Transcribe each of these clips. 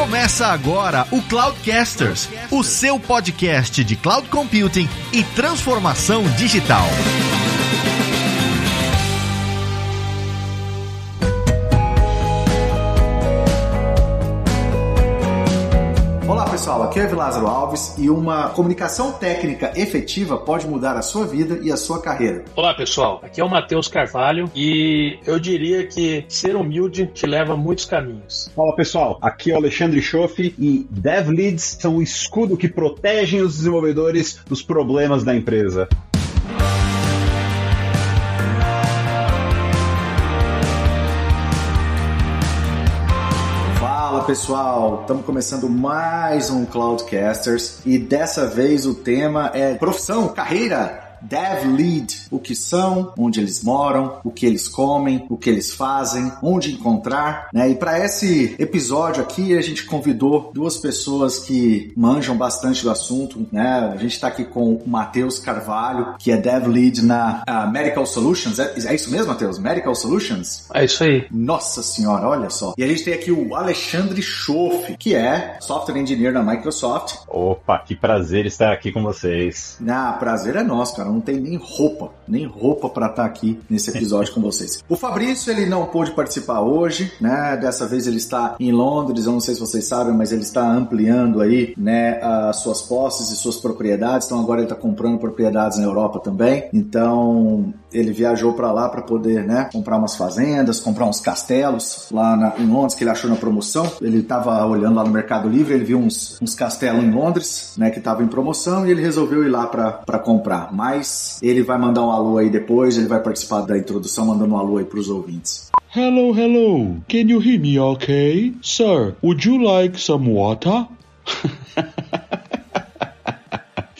Começa agora o Cloudcasters, o seu podcast de cloud computing e transformação digital. Pessoal, aqui é o Lázaro Alves e uma comunicação técnica efetiva pode mudar a sua vida e a sua carreira. Olá pessoal, aqui é o Matheus Carvalho e eu diria que ser humilde te leva a muitos caminhos. Fala pessoal, aqui é o Alexandre Schoff e Dev Leads são o escudo que protegem os desenvolvedores dos problemas da empresa. Pessoal, estamos começando mais um Cloudcasters e dessa vez o tema é profissão, carreira. Dev Lead, o que são, onde eles moram, o que eles comem, o que eles fazem, onde encontrar, né? E para esse episódio aqui a gente convidou duas pessoas que manjam bastante do assunto, né? A gente está aqui com o Matheus Carvalho, que é Dev Lead na uh, Medical Solutions. É, é isso mesmo, Matheus? Medical Solutions? É isso aí. Nossa senhora, olha só. E a gente tem aqui o Alexandre Schoff, que é Software Engineer da Microsoft. Opa, que prazer estar aqui com vocês. Ah, prazer é nosso, cara não tem nem roupa, nem roupa para estar tá aqui nesse episódio com vocês. O Fabrício, ele não pôde participar hoje, né? Dessa vez ele está em Londres, eu não sei se vocês sabem, mas ele está ampliando aí, né, as suas posses e suas propriedades. Então agora ele está comprando propriedades na Europa também. Então ele viajou para lá para poder, né, comprar umas fazendas, comprar uns castelos lá na, em Londres que ele achou na promoção. Ele estava olhando lá no Mercado Livre, ele viu uns, uns castelos em Londres, né, que estavam em promoção e ele resolveu ir lá para comprar. Mas ele vai mandar um alô aí depois, ele vai participar da introdução mandando um alô aí pros ouvintes. Hello, hello. Can you hear me okay? Sir, would you like some water?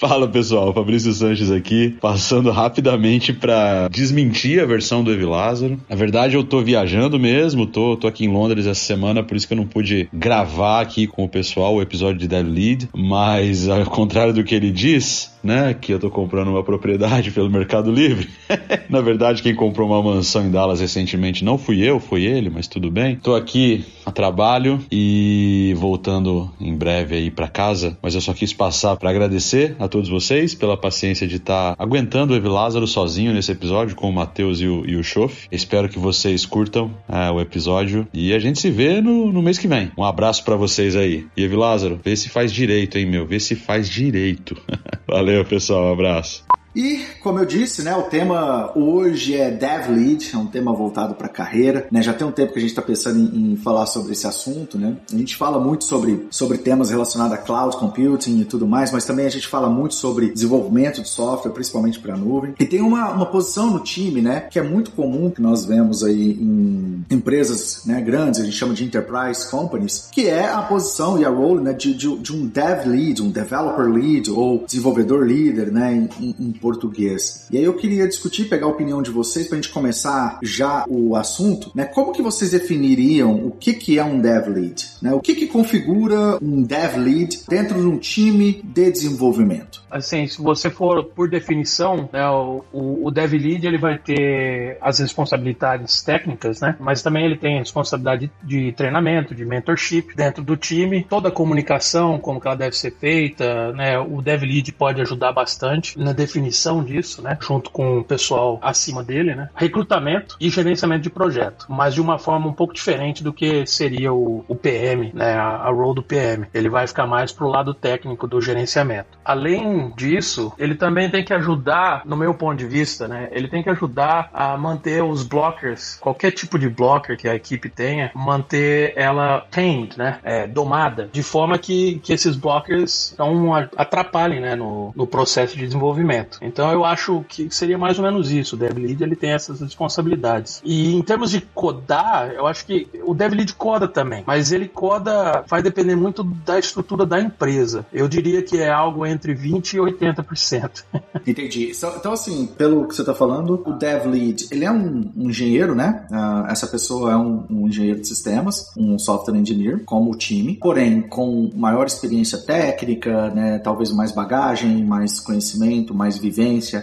Fala pessoal, Fabrício Sanches aqui, passando rapidamente para desmentir a versão do Evi Lázaro. Na verdade, eu tô viajando mesmo, tô, tô aqui em Londres essa semana, por isso que eu não pude gravar aqui com o pessoal o episódio de Dev Lead, mas ao contrário do que ele diz, né, que eu tô comprando uma propriedade pelo Mercado Livre. Na verdade, quem comprou uma mansão em Dallas recentemente não fui eu, foi ele, mas tudo bem. Tô aqui a trabalho e voltando em breve aí para casa, mas eu só quis passar para agradecer a todos vocês pela paciência de estar tá aguentando o Evi Lázaro sozinho nesse episódio com o Matheus e o, Chof. Espero que vocês curtam é, o episódio e a gente se vê no, no mês que vem. Um abraço para vocês aí. E Evi Lázaro, vê se faz direito, hein, meu? Vê se faz direito. Valeu, pessoal. Um abraço. E, como eu disse, né, o tema hoje é Dev Lead, é um tema voltado para carreira. Né? Já tem um tempo que a gente está pensando em, em, falar sobre esse assunto. Né? A gente fala muito sobre, sobre temas relacionados a cloud computing e tudo mais, mas também a gente fala muito sobre desenvolvimento de software, principalmente para a nuvem. E tem uma, uma posição no time né, que é muito comum que nós vemos aí em empresas né, grandes, a gente chama de enterprise companies, que é a posição e a role né, de, de, de um dev lead, um developer lead ou desenvolvedor líder né, em, em português. E aí eu queria discutir, pegar a opinião de vocês para a gente começar já o assunto, né? Como que vocês definiriam o que, que é um dev lead? Né? O que, que configura um dev lead dentro de um time de desenvolvimento? Assim, se você for por definição, né, o, o dev lead ele vai ter as responsabilidades técnicas, né? Mas também ele tem responsabilidade de treinamento, de mentorship dentro do time, toda a comunicação, como que ela deve ser feita, né? O dev lead pode ajudar bastante na definição definição disso, né, junto com o pessoal acima dele, né, recrutamento e gerenciamento de projeto, mas de uma forma um pouco diferente do que seria o, o PM, né, a, a role do PM. Ele vai ficar mais pro lado técnico do gerenciamento. Além disso, ele também tem que ajudar, no meu ponto de vista, né, ele tem que ajudar a manter os blockers, qualquer tipo de blocker que a equipe tenha, manter ela tamed, né, é, domada, de forma que, que esses blockers não atrapalhem, né, no, no processo de desenvolvimento. Então eu acho que seria mais ou menos isso. O Dev Lead ele tem essas responsabilidades. E em termos de codar, eu acho que o Dev Lead coda também, mas ele coda vai depender muito da estrutura da empresa. Eu diria que é algo entre 20 e 80%. Entendi. Então, assim, pelo que você está falando, o Dev Lead, ele é um, um engenheiro, né? Uh, essa pessoa é um, um, engenheiro de sistemas, um software engineer, como o time, porém com maior experiência técnica, né? Talvez mais bagagem, mais conhecimento, mais vivência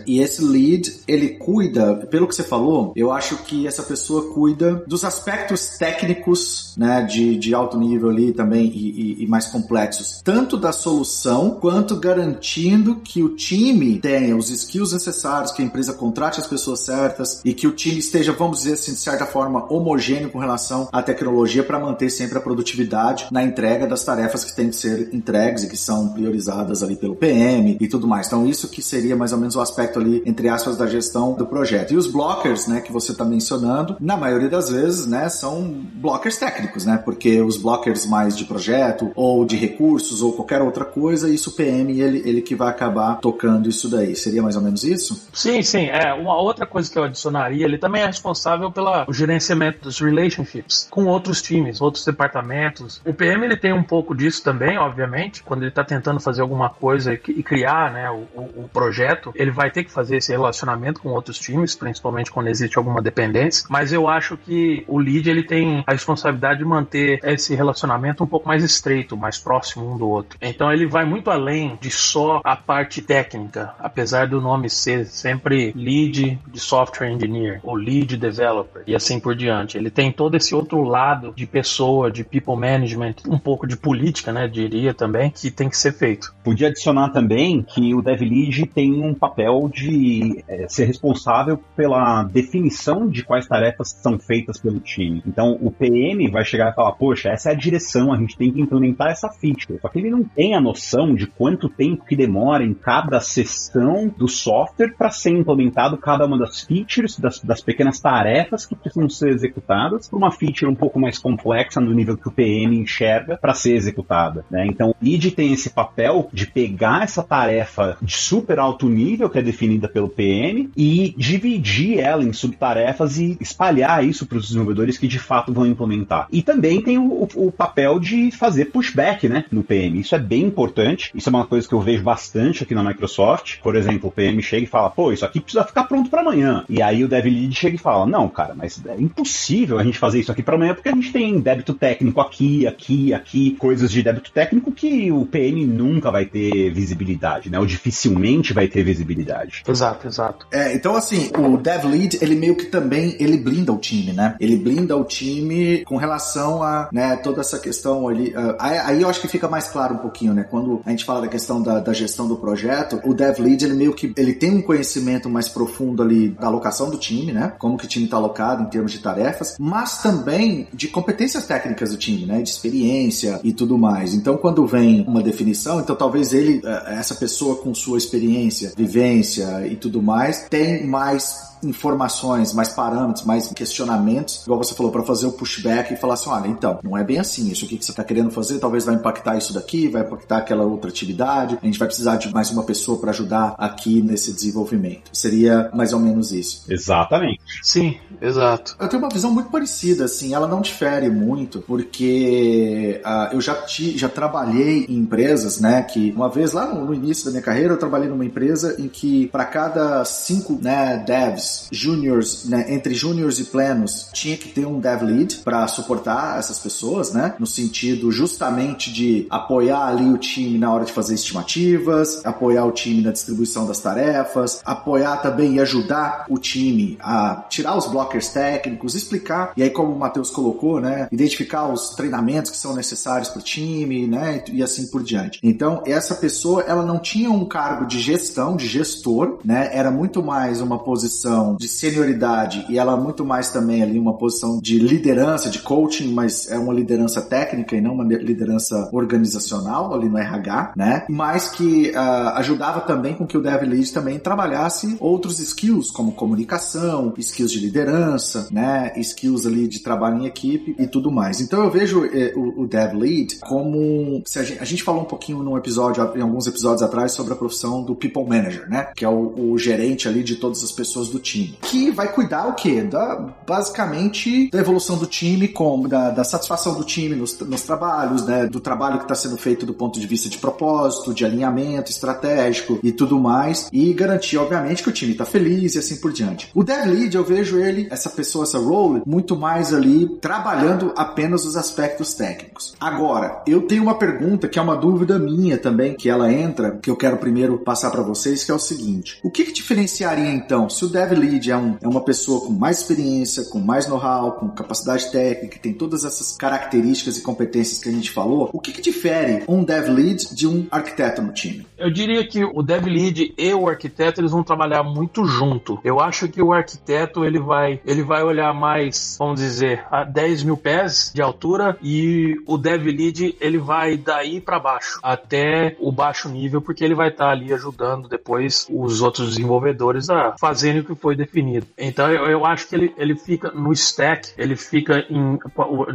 E esse lead, ele cuida, pelo que você falou, eu acho que essa pessoa cuida dos aspectos técnicos, né, de, de alto nível ali também e, e, e mais complexos, tanto da solução quanto garantindo que o time tenha os skills necessários, que a empresa contrate as pessoas certas e que o time esteja, vamos dizer assim, de certa forma homogêneo com relação à tecnologia para manter sempre a produtividade na entrega das tarefas que têm que ser entregues e que são priorizadas ali pelo PM e tudo mais. Então isso que seria mais ou menos o aspecto ali, entre aspas, da gestão do projeto. E os blockers, né, que você está mencionando, na maioria das vezes, né, são blockers técnicos, né, porque os blockers mais de projeto ou de recursos ou qualquer outra coisa, isso PM, ele, ele que vai acabar tocando isso daí. Seria mais ou menos isso? Sim, sim. É, uma outra coisa que eu adicionaria, ele também é responsável pelo gerenciamento dos relationships com outros times, outros departamentos. O PM ele tem um pouco disso também, obviamente, quando ele está tentando fazer alguma coisa e, e criar né, o, o, projeto, ele vai ter que fazer esse relacionamento com outros times, principalmente quando existe alguma dependência. Mas eu acho que o lead ele tem a responsabilidade de manter esse relacionamento um pouco mais estreito, mais próximo um do outro. Então ele vai muito além de só a parte técnica, apesar do nome ser sempre lead de software engineer ou lead developer e assim por diante. Ele tem todo esse outro lado de pessoa, de people management, um pouco de política, né, diria também, que tem que ser feito. Podia adicionar também que o dev lead tem um papel de é, ser responsável pela definição de quais tarefas são feitas pelo time. Então o PM vai chegar e falar, poxa, essa é a direção, a gente tem que implementar essa feature. Só que ele não tem a noção de quanto tempo que demora em cada sessão do software para ser implementado cada uma das features, das, das pequenas tarefas que precisam ser executadas, uma feature um pouco mais complexa no nível que o PM enxerga para ser executada. Né? Então, o lead tem esse papel de pegar essa tarefa de super alto nível que é definida pelo PM e dividir ela em subtarefas e espalhar isso para os desenvolvedores que de fato vão implementar. E também tem o, o, papel de fazer pushback né, no PM. Isso é bem importante. Isso é uma coisa que eu vejo bastante aqui na Microsoft. Por exemplo, o PM chega e fala: pô, isso aqui precisa ficar pronto para amanhã. E aí o dev lead chega e fala: não, cara, mas é impossível a gente fazer isso aqui para amanhã porque a gente tem débito técnico aqui, aqui, aqui, coisas de débito técnico que o PM nunca vai ter visibilidade, né? Ou dificilmente vai ter visibilidade. Exato, exato. É, então assim, o dev lead, ele meio que também, ele blinda o time, né? Ele blinda o time com relação a, né, toda essa questão ali. Uh, aí eu acho que fica mais claro um pouquinho, né? Quando a gente fala da questão da, da gestão do projeto, o dev lead, ele meio que, ele tem um conhecimento mais profundo ali da alocação do time, né? Como que o time está alocado em termos de tarefas, mas também de competências técnicas do time, né? De experiência e tudo mais. Então, quando vem uma definição, então talvez ele, eh, essa pessoa com sua experiência, vivência e tudo mais, tem mais informações, mais parâmetros, mais questionamentos, igual você falou, para fazer o pushback e falar assim: olha, então, não é bem assim. Isso aqui que você está querendo fazer talvez vai impactar isso daqui, vai impactar aquela outra atividade. A gente vai precisar de mais uma pessoa para ajudar aqui nesse desenvolvimento. Seria mais ou menos isso. Exatamente. Sim, exato. Eu tenho uma visão muito parecida, assim, ela não difere muito, porque uh, eu já, ti, já trabalhei em empresas, né, que uma vez lá no, no início da minha carreira eu trabalhei numa empresa em que para cada cinco né, devs juniors, né, entre juniors e plenos, tinha que ter um dev lead para suportar essas pessoas, né? No sentido justamente de apoiar ali o time na hora de fazer estimativas, apoiar o time na distribuição das tarefas, apoiar também e ajudar o time a tirar os blockers técnicos, explicar, e aí como o Matheus colocou, né, identificar os treinamentos que são necessários para o time, né, e assim por diante. Então, essa pessoa, ela não tinha um cargo de gestão, de gestor, né, era muito mais uma posição posição de senioridade e ela muito mais também ali uma posição de liderança, de coaching, mas é uma liderança técnica e não uma liderança organizacional ali no RH, né? Mas que uh, ajudava também com que o Dev Lead também trabalhasse outros skills, como comunicação, skills de liderança, né? Skills ali de trabalho em equipe e tudo mais. Então eu vejo eh, o, o Dev Lead como se a gente, a gente, falou um pouquinho num episódio, em alguns episódios atrás, sobre a profissão do People Manager, né? Que é o, o gerente ali de todas as pessoas do time, que vai cuidar o quê? Da, basicamente da evolução do time, como da, da satisfação do time nos, nos trabalhos, né? Do trabalho que está sendo feito do ponto de vista de propósito, de alinhamento estratégico e tudo mais, e garantir, obviamente, que o time está feliz e assim por diante. O dev lead, eu vejo ele, essa pessoa, essa role, muito mais ali trabalhando apenas os aspectos técnicos. Agora, eu tenho uma pergunta que é uma dúvida minha também, que ela entra, que eu quero primeiro passar para vocês, que é o seguinte: o que, que diferenciaria então se o dev lead é, um, é uma pessoa com mais experiência, com mais know-how, com capacidade técnica, tem todas essas características e competências que a gente falou, o que, que difere um dev lead de um arquiteto no time? Eu diria que o dev lead e o arquiteto eles vão trabalhar muito junto. Eu acho que o arquiteto ele vai ele vai olhar mais, vamos dizer, a 10 mil pés de altura e o dev lead ele vai daí para baixo até o baixo nível porque ele vai estar tá ali ajudando depois os outros desenvolvedores a fazerem o que foi definido. Então eu, eu acho que ele, ele fica no stack, ele fica em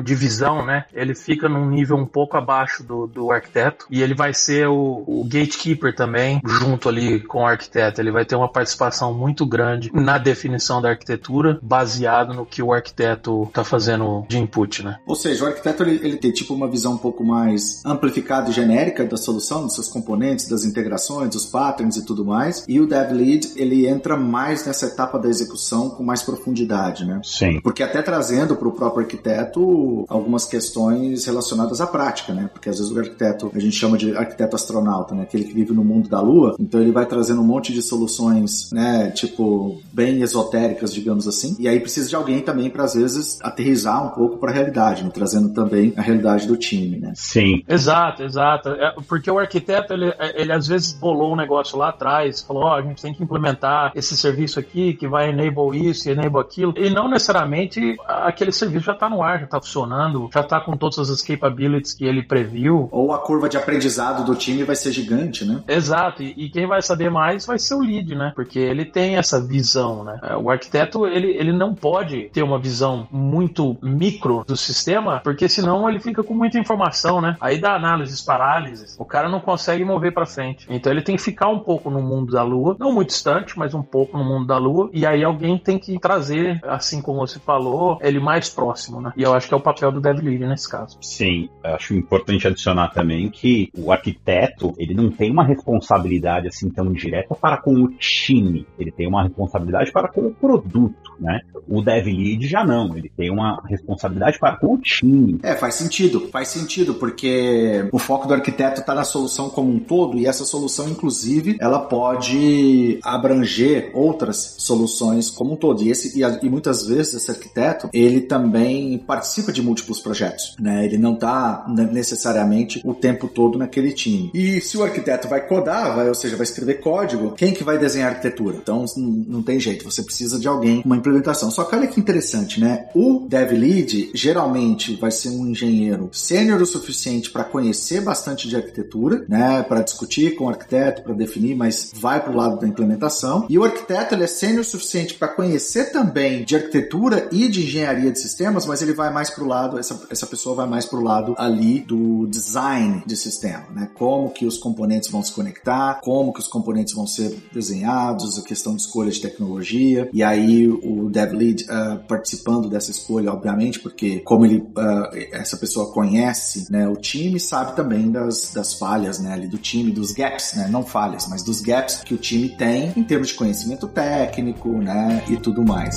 divisão, né? Ele fica num nível um pouco abaixo do, do arquiteto e ele vai ser o, o gatekeeper também junto ali com o arquiteto. Ele vai ter uma participação muito grande na definição da arquitetura baseado no que o arquiteto está fazendo de input, né? Ou seja, o arquiteto ele, ele tem tipo uma visão um pouco mais amplificada e genérica da solução, dos seus componentes, das integrações, dos patterns e tudo mais. E o dev lead ele entra mais nessa etapa da execução com mais profundidade, né? Sim. Porque até trazendo para o próprio arquiteto algumas questões relacionadas à prática, né? Porque às vezes o arquiteto a gente chama de arquiteto astronauta, né? Aquele que vive no mundo da lua. Então ele vai trazendo um monte de soluções, né? Tipo bem esotéricas, digamos assim. E aí precisa de alguém também para às vezes aterrizar um pouco para a realidade, né? trazendo também a realidade do time, né? Sim. Exato, exato. É, porque o arquiteto ele, ele às vezes bolou um negócio lá atrás, falou, ó, oh, a gente tem que implementar esse serviço aqui que vai enable isso enable aquilo. E não necessariamente aquele serviço já está no ar, já está funcionando, já está com todas as capabilities que ele previu. Ou a curva de aprendizado do time vai ser gigante, né? Exato. E, e quem vai saber mais vai ser o lead, né? Porque ele tem essa visão, né? O arquiteto ele, ele não pode ter uma visão muito micro do sistema, porque senão ele fica com muita informação, né? Aí dá análises, parálises, o cara não consegue mover para frente. Então ele tem que ficar um pouco no mundo da lua, não muito distante, mas um pouco no mundo da lua, e aí alguém tem que trazer, assim como você falou, ele mais próximo, né? E eu acho que é o papel do dev lead nesse caso. Sim, acho importante adicionar também que o arquiteto, ele não tem uma responsabilidade assim tão direta para com o time, ele tem uma responsabilidade para com o produto, né? O dev lead já não, ele tem uma responsabilidade para com o time. É, faz sentido, faz sentido, porque o foco do arquiteto está na solução como um todo e essa solução, inclusive, ela pode abranger outras soluções como um todo. E, esse, e, e muitas vezes esse arquiteto, ele também participa de múltiplos projetos, né? Ele não está necessariamente o tempo todo naquele time. E se o arquiteto vai codar, vai, ou seja, vai escrever código, quem que vai desenhar arquitetura? Então não tem jeito, você precisa de alguém com uma implementação. Só que olha que interessante, né? O dev lead geralmente vai ser um engenheiro sênior o suficiente para conhecer bastante de arquitetura, né? Para discutir com o arquiteto, para definir, mas vai para o lado da implementação. E o arquiteto ele é sênior o suficiente para conhecer também de arquitetura e de engenharia de sistemas, mas ele vai mais para o lado, essa, essa pessoa vai mais para o lado ali do design de sistema, né? Como que os componentes vão se conectar, como que os componentes vão ser desenhados, a questão de escolha de tecnologia. E aí o dev lead uh, participando dessa escolha, obviamente, porque como ele uh, essa pessoa conhece né, o time, sabe também das, das falhas né, ali do time, dos gaps, né? Não falhas, mas dos gaps que o time tem em termos de conhecimento técnico, né? E tudo mais.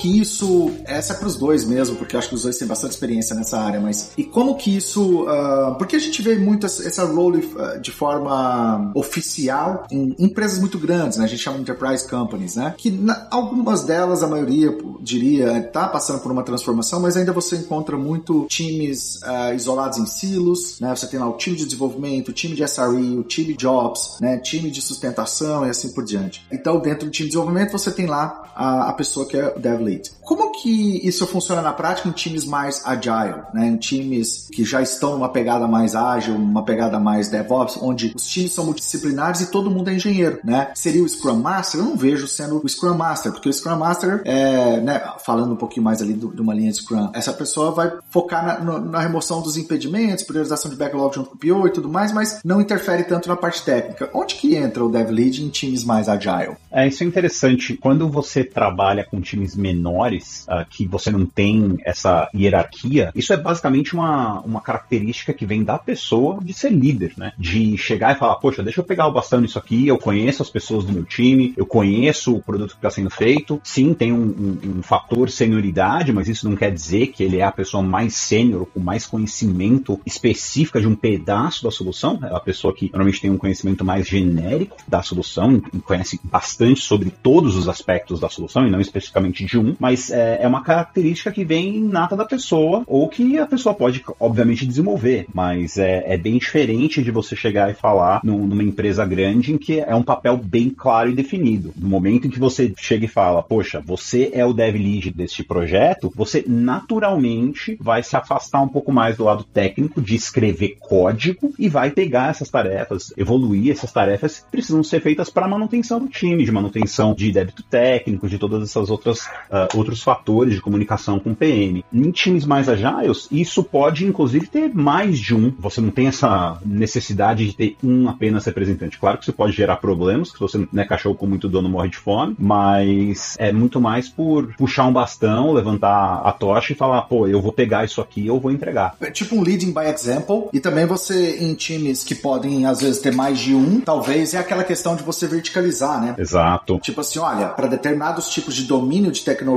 Que isso. Essa é para os dois mesmo, porque acho que os dois têm bastante experiência nessa área, mas. E como que isso. Uh, porque a gente vê muito essa role uh, de forma oficial em empresas muito grandes, né? A gente chama enterprise companies, né? Que na, algumas delas, a maioria, diria, tá passando por uma transformação, mas ainda você encontra muito times uh, isolados em silos, né? Você tem lá o time de desenvolvimento, o time de SRE, o time de Ops, né? Time de sustentação e assim por diante. Então, dentro do time de desenvolvimento, você tem lá a, a pessoa que é o dev Lead. Como que isso funciona na prática em times mais agile, né? Em times que já estão numa pegada mais ágil, uma pegada mais DevOps, onde os times são multidisciplinares e todo mundo é engenheiro, né? Seria o Scrum Master? Eu não vejo sendo o Scrum Master, porque o Scrum Master, é, né, falando um pouquinho mais ali do, de uma linha de Scrum, essa pessoa vai focar na, na, na remoção dos impedimentos, priorização de backlog junto com o PO e tudo mais, mas não interfere tanto na parte técnica. Onde que entra o Dev Lead em times mais agile? É, isso é interessante. Quando você trabalha com times menores, uh, que você não tem essa hierarquia, isso é basicamente uma, uma característica que vem da pessoa de ser líder, né? De chegar e falar, poxa, deixa eu pegar o bastão nisso aqui, eu conheço as pessoas do meu time, eu conheço o produto que está sendo feito. Sim, tem um, um, um, fator senioridade, mas isso não quer dizer que ele é a pessoa mais sênior, com mais conhecimento específico de um pedaço da solução. É a pessoa que normalmente tem um conhecimento mais genérico da solução, conhece bastante sobre todos os aspectos da solução e não especificamente de um, mas é, é uma característica que vem nata da pessoa ou que a pessoa pode, obviamente, desenvolver, mas é, é bem diferente de você chegar e falar numa empresa grande em que é um papel bem claro e definido. No momento em que você chega e fala, poxa, você é o dev lead deste projeto, você naturalmente vai se afastar um pouco mais do lado técnico de escrever código e vai pegar essas tarefas, evoluir essas tarefas que precisam ser feitas para manutenção do time, de manutenção de débito técnico, de todas essas outras uh, outros fatores de comunicação com o PM. Em times mais agiles, isso pode inclusive ter mais de um. Você não tem essa necessidade de ter um apenas representante. Claro que você pode gerar problemas, que você, né, cachorro com muito dono morre de fome, mas é muito mais por puxar um bastão, levantar a tocha e falar, pô, eu vou pegar isso aqui, eu vou entregar. É tipo um leading by example, e também você em times que podem às vezes ter mais de um, talvez é aquela questão de você verticalizar, né? Exato. Tipo assim, olha, para determinados tipos de domínio de tecnologia,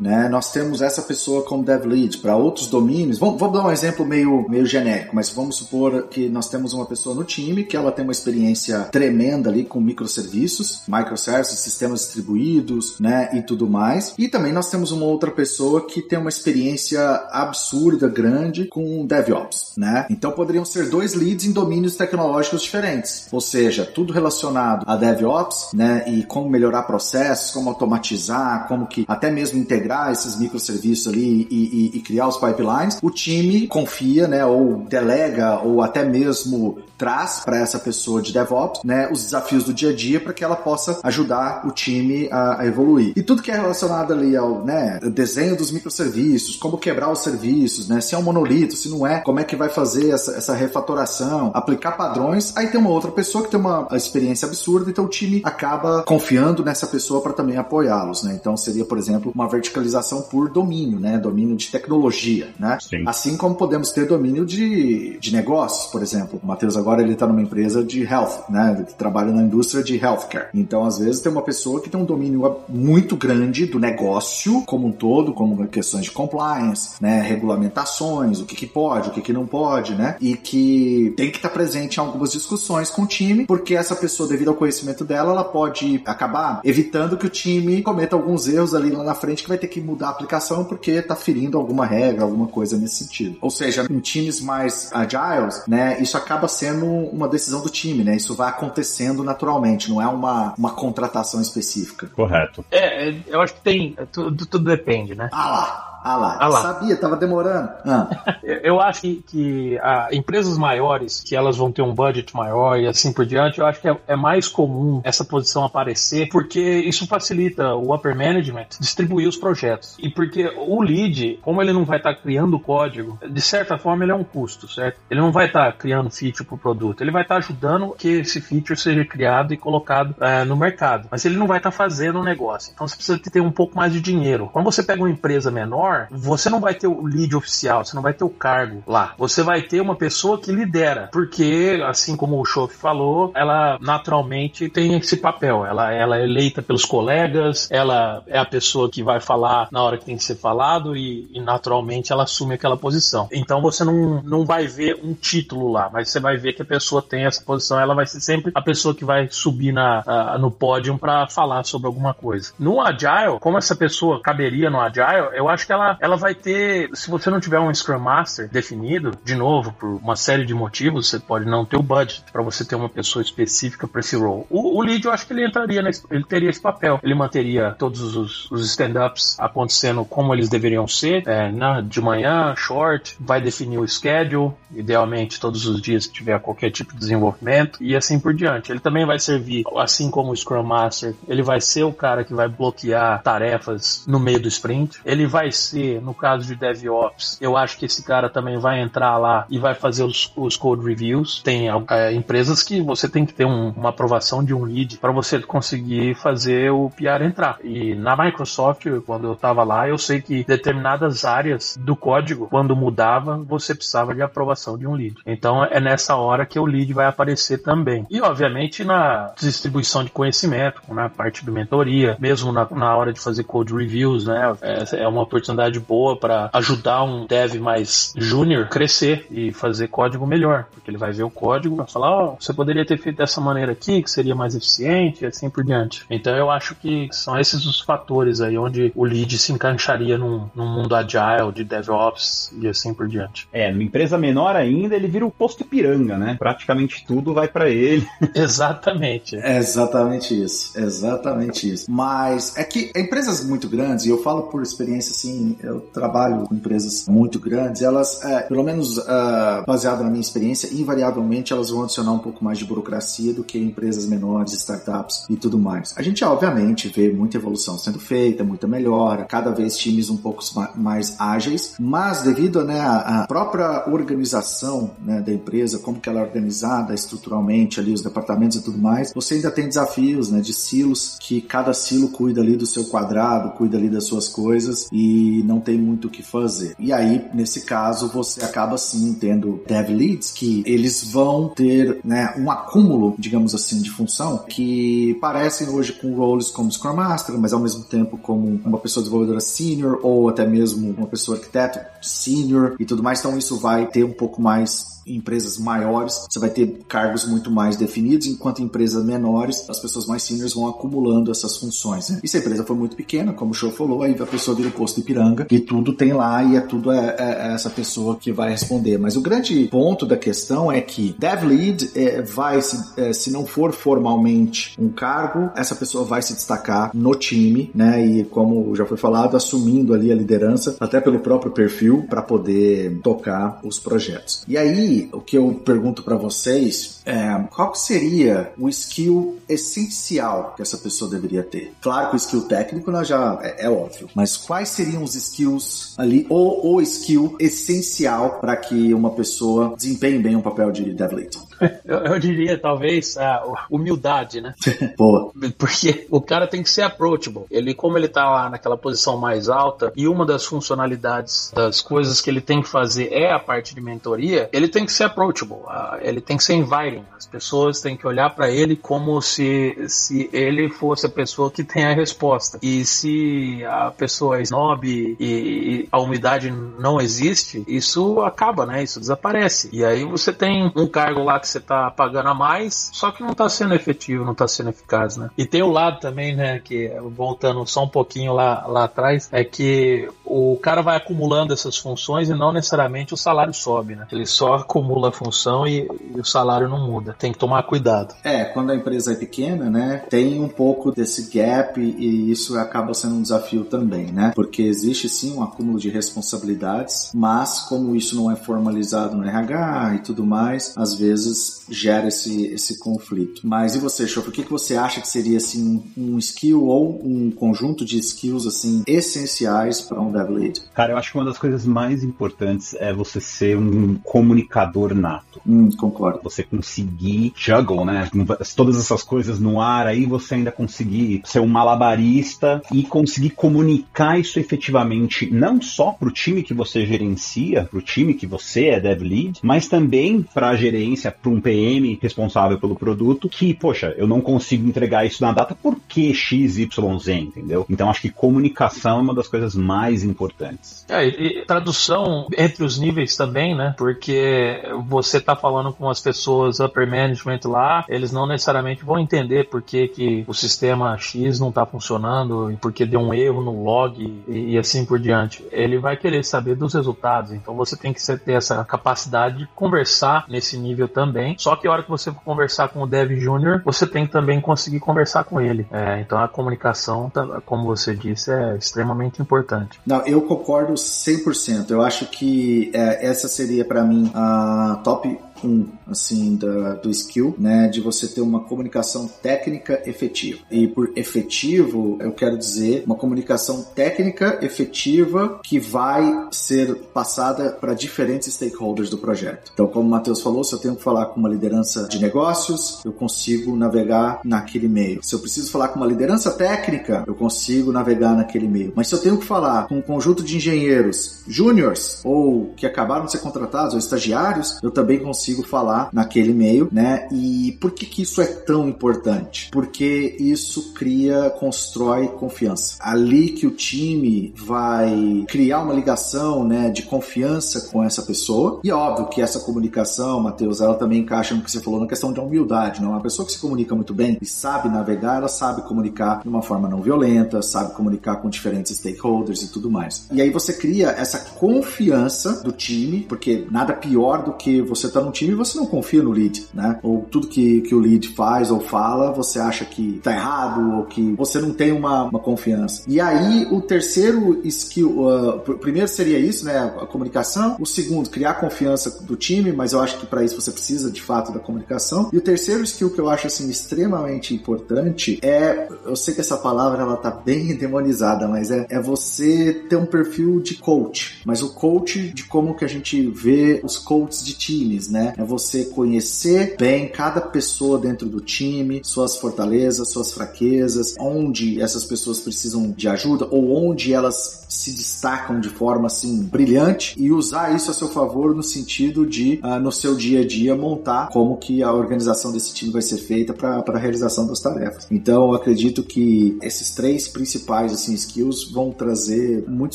né, nós temos essa pessoa como dev lead, para outros domínios, vamos, vamos dar um exemplo meio, meio genérico, mas vamos supor que nós temos uma pessoa no time que ela tem uma experiência tremenda ali com microserviços, microservices, sistemas distribuídos, né, e tudo mais. E também nós temos uma outra pessoa que tem uma experiência absurda, grande com DevOps, né? Então poderiam ser dois leads em domínios tecnológicos diferentes, ou seja, tudo relacionado a DevOps, né, e como melhorar processos, como automatizar, como que até mesmo integrar esses microserviços ali e, e, e criar os pipelines. O time confia, né, ou delega ou até mesmo traz para essa pessoa de DevOps, né, os desafios do dia a dia para que ela possa ajudar o time a, a, evoluir. E tudo que é relacionado ali ao, né, desenho dos microserviços, como quebrar os serviços, né, se é um monolito, se não é, como é que vai fazer essa, essa refatoração, aplicar padrões. Aí tem uma outra pessoa que tem uma experiência absurda, então o time acaba confiando nessa pessoa para também apoiá-los, né? Então seria, por exemplo, uma verticalização por domínio, né, domínio de tecnologia, né? Sim. Assim como podemos ter domínio de, de negócios, por exemplo. O Matheus agora agora ele está numa empresa de health, né? Que trabalha na indústria de healthcare. Então, às vezes, tem uma pessoa que tem um domínio muito grande do negócio como um todo, como questões de compliance, né? Regulamentações, o que, que pode, o que, que não pode, né? E que tem que estar tá presente em algumas discussões com o time, porque essa pessoa, devido ao conhecimento dela, ela pode acabar evitando que o time cometa alguns erros ali lá na frente que vai ter que mudar a aplicação porque está ferindo alguma regra, alguma coisa nesse sentido. Ou seja, em times mais agiles, né? Isso acaba sendo sendo uma decisão do time, né? Isso vai acontecendo naturalmente, não é uma, uma contratação específica. Correto. É, eu acho que tem. Tudo, tudo depende, né? Ah lá. Ah lá, ah lá. sabia, tava demorando. Ah. eu acho que, que ah, empresas maiores, que elas vão ter um budget maior e assim por diante, eu acho que é, é, mais comum essa posição aparecer, porque isso facilita o upper management distribuir os projetos. E porque o lead, como ele não vai estar tá criando código, de certa forma ele é um custo, certo? Ele não vai estar tá criando feature para o produto, ele vai estar tá ajudando que esse feature seja criado e colocado é, no mercado, mas ele não vai estar tá fazendo o um negócio. Então você precisa ter um pouco mais de dinheiro. Quando você pega uma empresa menor, menor, você não vai ter o lead oficial, você não vai ter o cargo lá. Você vai ter uma pessoa que lidera, porque, assim como o Schoff falou, ela naturalmente tem esse papel. Ela, ela é eleita pelos colegas, ela é a pessoa que vai falar na hora que tem que ser falado e, e naturalmente ela assume aquela posição. Então você não, não vai ver um título lá, mas você vai ver que a pessoa tem essa posição, ela vai ser sempre a pessoa que vai subir na, a, no pódio para falar sobre alguma coisa. No Agile, como essa pessoa caberia no Agile, eu acho que ela ela, ela vai ter, se você não tiver um Scrum Master definido, de novo, por uma série de motivos, você pode não ter o budget para você ter uma pessoa específica para esse role. O, o lead, eu acho que ele entraria, nesse, ele teria esse papel. Ele manteria todos os, os stand-ups acontecendo como eles deveriam ser, é, né, de manhã, short, vai definir o schedule, idealmente todos os dias que tiver qualquer tipo de desenvolvimento e assim por diante. Ele também vai servir, assim como o Scrum Master, ele vai ser o cara que vai bloquear tarefas no meio do sprint. Ele vai ser, no caso de DevOps, eu acho que esse cara também vai entrar lá e vai fazer os, os code reviews. Tem é, empresas que você tem que ter um, uma aprovação de um lead para você conseguir fazer o PR entrar. E na Microsoft, quando eu estava lá, eu sei que determinadas áreas do código, quando mudava, você precisava de aprovação de um lead. Então é nessa hora que o lead vai aparecer também. E obviamente na distribuição de conhecimento, na parte de mentoria, mesmo na, na hora de fazer code reviews, né? É, é uma oportunidade boa para ajudar um dev mais júnior crescer e fazer código melhor, porque ele vai ver o código e vai falar, ó, oh, você poderia ter feito dessa maneira aqui, que seria mais eficiente, e assim por diante. Então eu acho que são esses os fatores aí onde o lead se encaixaria num, num mundo agile, de DevOps e assim por diante. É, numa empresa menor ainda, ele vira o posto piranga, né? Praticamente tudo vai para ele. Exatamente. É exatamente isso. Exatamente isso. Mas é que empresas muito grandes, e eu falo por experiência assim, eu trabalho com empresas muito grandes, elas, é, pelo menos uh, baseado na minha experiência, invariavelmente elas vão adicionar um pouco mais de burocracia do que empresas menores, startups e tudo mais. A gente, obviamente, vê muita evolução sendo feita, muita melhora, cada vez times um pouco mais ágeis, mas devido né, à própria organização né, da empresa, como que ela é organizada estruturalmente ali, os departamentos e tudo mais, você ainda tem desafios né, de silos, que cada silo cuida ali do seu quadrado, cuida ali das suas coisas e não tem muito o que fazer. E aí, nesse caso, você acaba sim tendo dev leads que eles vão ter né, um acúmulo, digamos assim, de função que parecem hoje com roles como Scrum Master, mas ao mesmo tempo como uma pessoa desenvolvedora senior ou até mesmo uma pessoa arquiteto senior e tudo mais. Então isso vai ter um pouco mais empresas maiores, você vai ter cargos muito mais definidos, enquanto em empresas menores, as pessoas mais seniors vão acumulando essas funções. Né? E se a empresa for muito pequena, como o show falou, aí a pessoa vira o posto de piranga e tudo tem lá e é tudo é, é, é, essa pessoa que vai responder. Mas o grande ponto da questão é que Dev Lead é, vai, se, é, se não for formalmente um cargo, essa pessoa vai se destacar no time, né? E como já foi falado, assumindo ali a liderança, até pelo próprio perfil, para poder tocar os projetos. E aí, o que eu pergunto para vocês é qual seria o skill essencial que essa pessoa deveria ter? Claro que o skill técnico nós já é, é óbvio, mas quais seriam os skills ali ou o skill essencial para que uma pessoa desempenhe bem um papel de dev lead? Eu, eu, diria, talvez, a humildade, né? Boa. Porque o cara tem que ser approachable. Ele, como ele tá lá naquela posição mais alta, e uma das funcionalidades das coisas que ele tem que fazer é a parte de mentoria, ele tem que ser approachable. Ele tem que ser inviting. As pessoas têm que olhar para ele como se, se ele fosse a pessoa que tem a resposta. E se a pessoa é snob e, e a umidade não existe, isso acaba, né? Isso desaparece. E aí você tem um cargo lá que você tá pagando a mais, só que não tá sendo efetivo, não tá sendo eficaz, né? E tem o lado também, né, que voltando só um pouquinho lá, lá atrás, é que o cara vai acumulando essas funções e não necessariamente o salário sobe, né? Ele só acumula a função e, e o salário não muda. Tem que tomar cuidado. É, quando a empresa é pequena, né, tem um pouco desse gap e isso acaba sendo um desafio também, né? Porque existe sim um acúmulo de responsabilidades, mas como isso não é formalizado no RH e tudo mais, às vezes gera esse, esse conflito. Mas e você, Chof, o que, que você acha que seria assim um skill ou um conjunto de skills assim essenciais para um dev lead? Cara, eu acho que uma das coisas mais importantes é você ser um comunicador nato. Hum, concordo. Você conseguir juggle, né? Todas essas coisas no ar aí, você ainda conseguir ser um malabarista e conseguir comunicar isso efetivamente não só para o time que você gerencia, para o time que você é dev lead, mas também para a gerência, para um PM responsável pelo produto, que, poxa, eu não consigo entregar isso na data porque XYZ, entendeu? Então acho que comunicação é uma das coisas mais importantes. É, e tradução entre os níveis também, né? Porque você tá falando com as pessoas upper management lá, eles não necessariamente vão entender por que, que o sistema X não tá funcionando e porque deu um erro no log e, e, assim por diante. Ele vai querer saber dos resultados, então você tem que ter essa capacidade de conversar nesse nível também. Só que a hora que você for conversar com o Dev Júnior, você tem que também conseguir conversar com ele. É, então a comunicação, tá, como você disse, é extremamente importante. Não, eu concordo 100%. Eu acho que é, essa seria para mim a top um, assim, da, do skill, né, de você ter uma comunicação técnica efetiva. E por efetivo, eu quero dizer uma comunicação técnica efetiva que vai ser passada para diferentes stakeholders do projeto. Então, como o Matheus falou, se eu tenho que falar com uma liderança de negócios, eu consigo navegar naquele meio. Se eu preciso falar com uma liderança técnica, eu consigo navegar naquele meio. Mas se eu tenho que falar com um conjunto de engenheiros júniores ou que acabaram de ser contratados ou estagiários, eu também consigo consigo falar naquele meio, né? E por que, que isso é tão importante? Porque isso cria, constrói confiança. Ali que o time vai criar uma ligação, né, de confiança com essa pessoa. E é óbvio que essa comunicação, Matheus, ela também encaixa no que você falou na questão de humildade, não? Uma pessoa que se comunica muito bem e sabe navegar, ela sabe comunicar de uma forma não violenta, sabe comunicar com diferentes stakeholders e tudo mais. E aí você cria essa confiança do time, porque nada pior do que você estar tá num time você não confia no lead, né? Ou tudo que, que o lead faz ou fala, você acha que tá errado ou que você não tem uma, uma confiança. E aí, o terceiro skill, uh, primeiro seria isso, né? A comunicação. O segundo, criar confiança do time, mas eu acho que para isso você precisa de fato da comunicação. E o terceiro skill que eu acho assim extremamente importante é, eu sei que essa palavra ela tá bem demonizada, mas é, é você ter um perfil de coach, mas o coach de como que a gente vê os coaches de times, né? É você conhecer bem cada pessoa dentro do time, suas fortalezas, suas fraquezas, onde essas pessoas precisam de ajuda ou onde elas se destacam de forma assim brilhante e usar isso a seu favor no sentido de uh, no seu dia a dia montar como que a organização desse time vai ser feita para a realização das tarefas. Então eu acredito que esses três principais assim skills vão trazer muito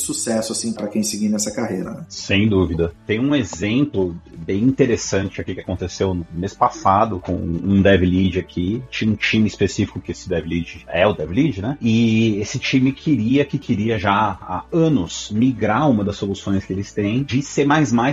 sucesso assim para quem seguir nessa carreira. Né? Sem dúvida. Tem um exemplo bem interessante aqui que aconteceu no mês passado com um dev lead aqui. Tinha um time específico que esse dev lead é o dev lead, né? E esse time queria que queria já há anos migrar uma das soluções que eles têm de C++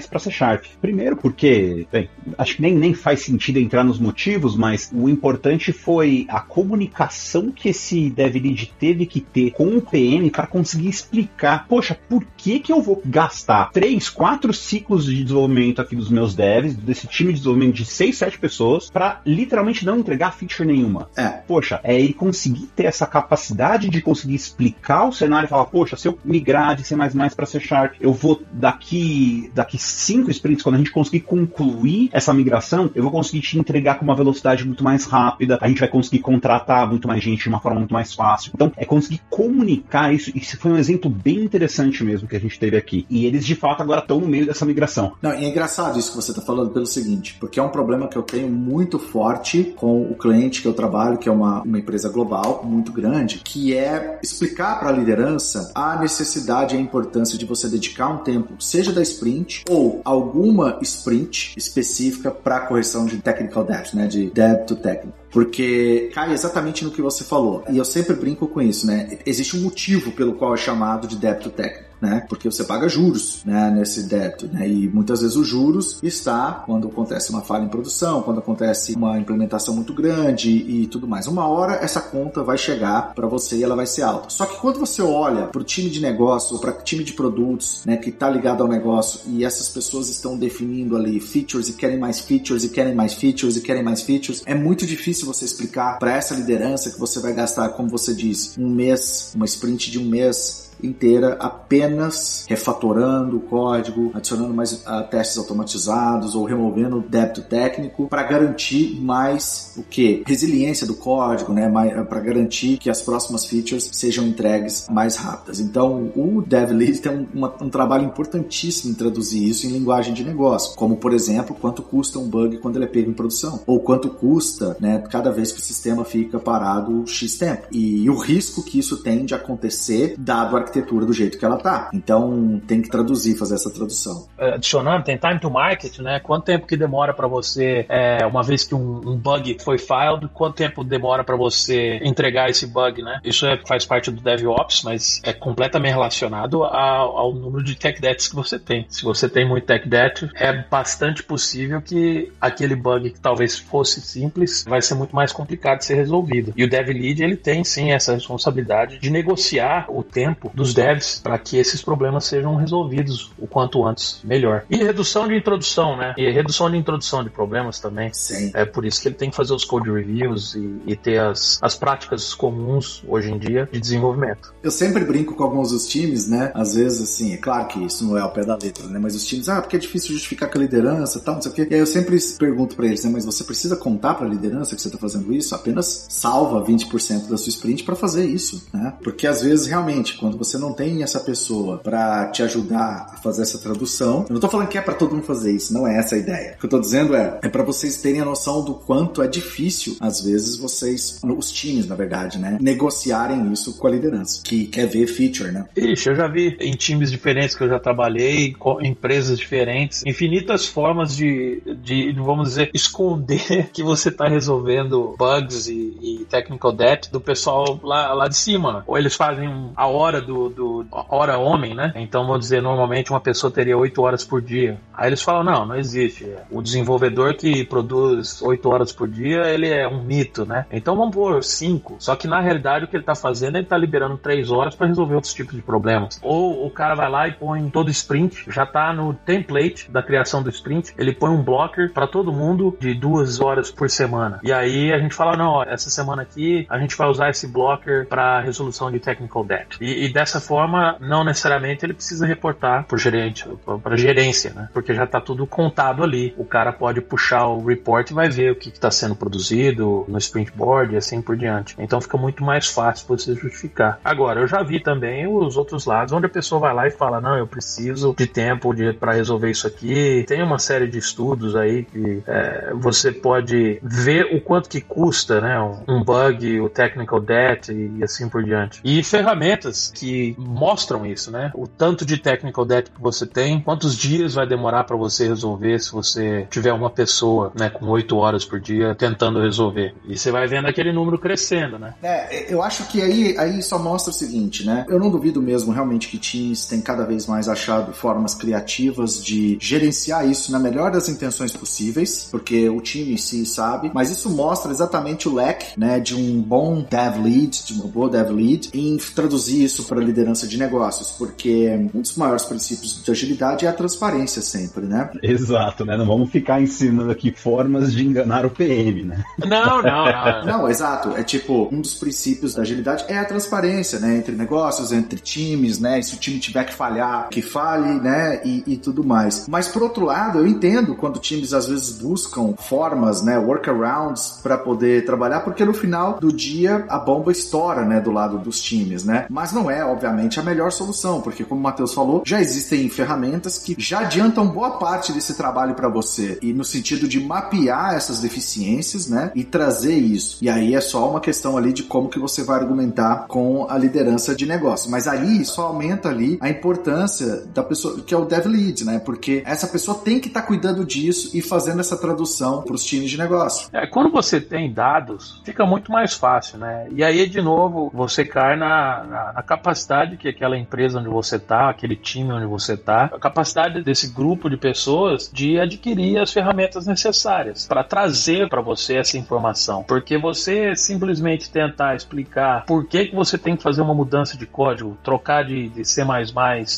para C Sharp. Primeiro porque, bem, acho que nem, nem faz sentido entrar nos motivos, mas o importante foi a comunicação que esse dev lead teve que ter com o PM para conseguir explicar, poxa, por que que eu vou gastar três, quatro ciclos de desenvolvimento aqui dos meus devs, desse time de desenvolvimento de 6, 7 pessoas para literalmente não entregar feature nenhuma. É. Poxa, é ele conseguir ter essa capacidade de conseguir explicar o cenário e falar, poxa, se eu migrar de C++ para C Sharp, eu vou daqui daqui cinco sprints, quando a gente conseguir concluir essa migração, eu vou conseguir te entregar com uma velocidade muito mais rápida, a gente vai conseguir contratar muito mais gente de uma forma muito mais fácil. Então, é conseguir comunicar isso. Isso foi um exemplo bem interessante mesmo que a gente teve aqui. E eles, de fato, agora estão no meio dessa migração. Não, é engraçado isso que você está falando pelo seguinte, porque é um problema que eu tenho muito forte com o cliente que eu trabalho, que é uma, uma empresa global muito grande, que é explicar para a liderança a necessidade e a importância de você dedicar um tempo, seja da sprint ou alguma sprint específica para correção de technical debt, né, de debt to technical porque cai exatamente no que você falou. E eu sempre brinco com isso, né? Existe um motivo pelo qual é chamado de débito técnico né? Porque você paga juros, né, nesse débito, né? E muitas vezes os juros está quando acontece uma falha em produção, quando acontece uma implementação muito grande e tudo mais. Uma hora essa conta vai chegar para você e ela vai ser alta. Só que quando você olha para o time de negócio, para o time de produtos, né, que está ligado ao negócio e essas pessoas estão definindo ali features e querem mais features e querem mais features e querem mais features, é muito difícil você explicar para essa liderança que você vai gastar, como você disse, um mês, uma sprint de um mês inteira apenas refatorando o código, adicionando mais uh, testes automatizados ou removendo débito técnico para garantir mais o que? Resiliência do código, né? Para garantir que as próximas features sejam entregues mais rápidas. Então, o Dev Lead tem um, uma, um trabalho importantíssimo em traduzir isso em linguagem de negócio, como por exemplo, quanto custa um bug quando ele é pego em produção, ou quanto custa, né, cada vez que o sistema fica parado X tempo. E, e o risco que isso tem de acontecer dado a arquitetura do jeito que ela tá. Então tem que traduzir, fazer essa tradução. É, adicionando, tem time to market, né? Quanto tempo que demora para você, é, uma vez que um, um, bug foi filed, quanto tempo demora para você entregar esse bug, né? Isso é, faz parte do DevOps, mas é completamente relacionado ao, ao número de tech debts que você tem. Se você tem muito tech debt, é bastante possível que aquele bug que talvez fosse simples vai ser muito mais complicado de ser resolvido. E o Dev Lead, ele tem sim essa responsabilidade de negociar o tempo dos devs para que esses problemas sejam resolvidos o quanto antes melhor. E redução de introdução, né? E redução de introdução de problemas também. Sim. É por isso que ele tem que fazer os code reviews e, e ter as, as práticas comuns hoje em dia de desenvolvimento. Eu sempre brinco com alguns dos times, né? Às vezes, assim, é claro que isso não é ao pé da letra, né? Mas os times, ah, porque é difícil justificar com a liderança e tal, não sei o quê. E aí eu sempre pergunto para eles, né? Mas você precisa contar para a liderança que você tá fazendo isso? Apenas salva 20% da sua sprint para fazer isso, né? Porque às vezes, realmente, quando você não tem essa pessoa para te ajudar a fazer essa tradução, eu não tô falando que é para todo mundo fazer isso, não é essa a ideia. O que eu tô dizendo é, é para vocês terem a noção do quanto é difícil, às vezes, vocês, os times, na verdade, né? Negociarem isso com a liderança, que quer ver feature, né? Ixi, eu já vi em times diferentes que eu já trabalhei, em empresas diferentes, infinitas formas de, de vamos dizer, esconder que você está resolvendo bugs e, e, technical debt do pessoal lá, lá de cima. Ou eles fazem a hora do, do hora homem, né? Então, vamos dizer, normalmente uma pessoa teria 8 horas por dia. Aí eles falam, não, não existe. O desenvolvedor que produz 8 horas por dia, ele é um mito, né? Então vamos pôr 5. Só que na realidade o que ele está fazendo, ele está liberando 3 horas para resolver outros tipos de problemas. Ou o cara vai lá e põe todo sprint, já está no template da criação do sprint, ele põe um blocker para todo mundo de duas horas por semana. E aí a gente fala, não, ó, essa semana aqui a gente vai usar esse blocker para resolução de technical debt. E, e, dessa forma, não necessariamente ele precisa reportar para gerente, para gerência, né? Porque já está tudo contado ali. O cara pode puxar o report e vai ver o que está sendo produzido no sprint board e assim por diante. Então fica muito mais fácil você justificar. Agora, eu já vi também os outros lados onde a pessoa vai lá e fala, não, eu preciso de tempo para resolver isso aqui. Tem uma série de estudos aí que é, você pode ver o quanto que custa, né, um bug, o technical debt e assim por diante. E ferramentas que mostram isso, né? O tanto de technical debt que você tem, quantos dias vai demorar para você resolver se você tiver uma pessoa, né, com oito horas por dia tentando resolver. E você vai vendo aquele número crescendo, né? É, eu acho que aí, aí só mostra o seguinte, né? Eu não duvido mesmo realmente que teams têm cada vez mais achado formas criativas de gerenciar isso na melhor das intenções possíveis, porque o time em si sabe, mas isso mostra exatamente o leque, né, de um bom dev lead, de uma boa dev lead, em traduzir isso para liderança de negócios, porque um dos maiores princípios de agilidade é a transparência sempre, né? Exato, né? Não vamos ficar ensinando aqui formas de enganar o PM, né? Não, não, não. não, exato. É tipo, um dos princípios da agilidade é a transparência, né? Entre negócios, entre times, né? E se o time tiver que falhar, que fale, né? E, e tudo mais. Mas por outro lado, eu entendo quando times às vezes buscam formas, né? Workarounds para poder trabalhar, porque no final do dia a bomba estoura, né? Do lado dos times, né? Mas não é, obviamente, a melhor solução, porque como o Matheus falou, já existem ferramentas que já adiantam boa parte desse trabalho para você. E no sentido de mapear essas deficiências, né? E trazer isso. E aí é só uma questão ali de como que você vai argumentar com a liderança de negócio. Mas ali só aumenta ali a importância da pessoa, que é o dev lead, né? Porque essa pessoa tem que estar tá cuidando disso e fazendo essa tradução para os times de negócio. É, quando você tem dados, fica muito mais fácil, né? E aí, de novo, você cai na, na, na capacidade que aquela empresa onde você está, aquele time onde você está, a capacidade desse grupo de pessoas de adquirir as ferramentas necessárias para trazer para você essa informação. Porque você simplesmente tentar explicar por que, que você tem que fazer uma mudança de código, trocar de, de C++,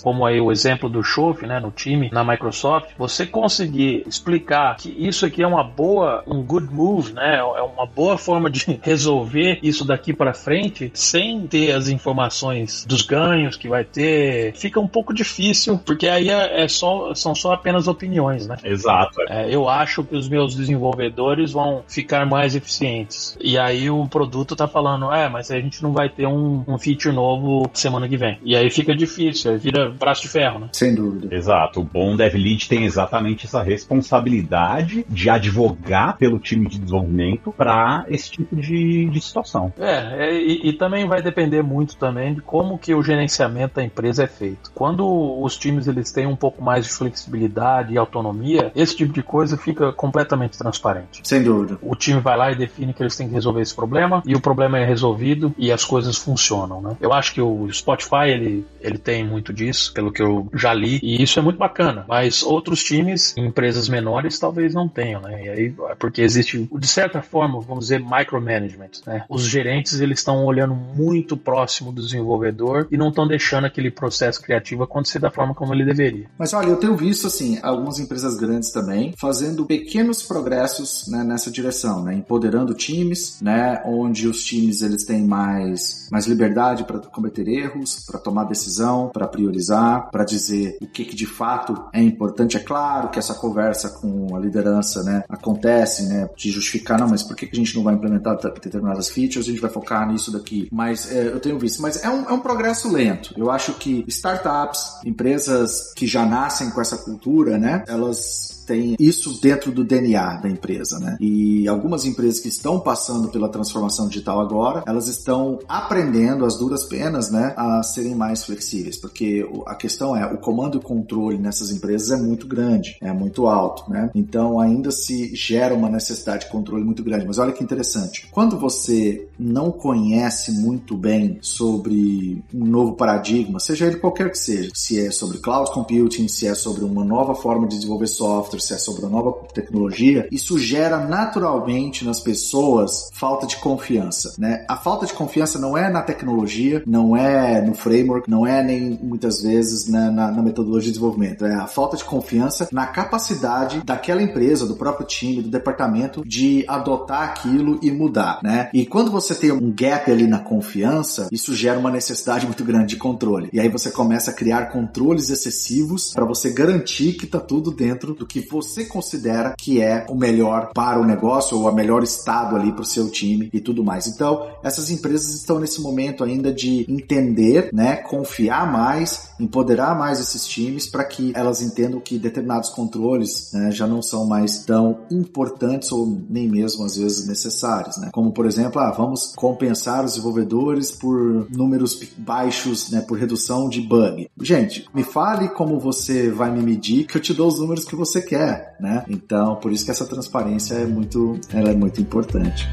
como aí o exemplo do Schof, né, no time, na Microsoft, você conseguir explicar que isso aqui é uma boa, um good move, né, é uma boa forma de resolver isso daqui para frente, sem ter as informações dos ganhos que vai ter, fica um pouco difícil, porque aí é, é só, são só apenas opiniões, né? Exato. É, eu acho que os meus desenvolvedores vão ficar mais eficientes. E aí o produto tá falando, é, mas a gente não vai ter um, um feature novo semana que vem. E aí fica difícil, aí vira braço de ferro, né? Sem dúvida. Exato. O bom dev lead tem exatamente essa responsabilidade de advogar pelo time de desenvolvimento para esse tipo de, de situação. É, é e, e, também vai depender muito também de como que o gerenciamento da empresa é feito. Quando os times eles têm um pouco mais de flexibilidade e autonomia, esse tipo de coisa fica completamente transparente. Sem dúvida. O time vai lá e define que eles têm que resolver esse problema e o problema é resolvido e as coisas funcionam, né? Eu acho que o Spotify ele, ele tem muito disso, pelo que eu já li, e isso é muito bacana. Mas outros times, empresas menores, talvez não tenham, né? E aí, porque existe, de certa forma, vamos dizer, micromanagement, né? Os gerentes eles estão olhando muito próximo do desenvolvedor e não estão deixando aquele processo criativo acontecer da forma como ele deveria. Mas olha, eu tenho visto assim algumas empresas grandes também fazendo pequenos progressos né, nessa direção, né, empoderando times, né, onde os times eles têm mais mais liberdade para cometer erros, para tomar decisão, para priorizar, para dizer o que, que de fato é importante. É claro que essa conversa com a liderança, né, acontece, né, de justificar não, mas por que, que a gente não vai implementar determinadas features? A gente vai focar nisso daqui. Mas é, eu tenho visto, mas é um, é um progresso lento. Eu acho que startups, empresas que já nascem com essa cultura, né? Elas tem isso dentro do DNA da empresa, né? E algumas empresas que estão passando pela transformação digital agora, elas estão aprendendo as duras penas, né, a serem mais flexíveis, porque a questão é o comando e controle nessas empresas é muito grande, é muito alto, né? Então ainda se gera uma necessidade de controle muito grande. Mas olha que interessante, quando você não conhece muito bem sobre um novo paradigma, seja ele qualquer que seja, se é sobre cloud computing, se é sobre uma nova forma de desenvolver software software, se é sobre a nova tecnologia, isso gera naturalmente nas pessoas falta de confiança, né? A falta de confiança não é na tecnologia, não é no framework, não é nem muitas vezes na, na, na metodologia de desenvolvimento, é a falta de confiança na capacidade daquela empresa, do próprio time, do departamento de adotar aquilo e mudar, né? E quando você tem um gap ali na confiança, isso gera uma necessidade muito grande de controle. E aí você começa a criar controles excessivos para você garantir que tá tudo dentro do que você considera que é o melhor para o negócio ou a melhor estado ali para o seu time e tudo mais. Então, essas empresas estão nesse momento ainda de entender, né, confiar mais, empoderar mais esses times para que elas entendam que determinados controles né, já não são mais tão importantes ou nem mesmo às vezes necessários, né? Como por exemplo, ah, vamos compensar os desenvolvedores por números baixos, né, por redução de bug. Gente, me fale como você vai me medir que eu te dou os números que você quer, né? Então, por isso que essa transparência é muito, ela é muito importante.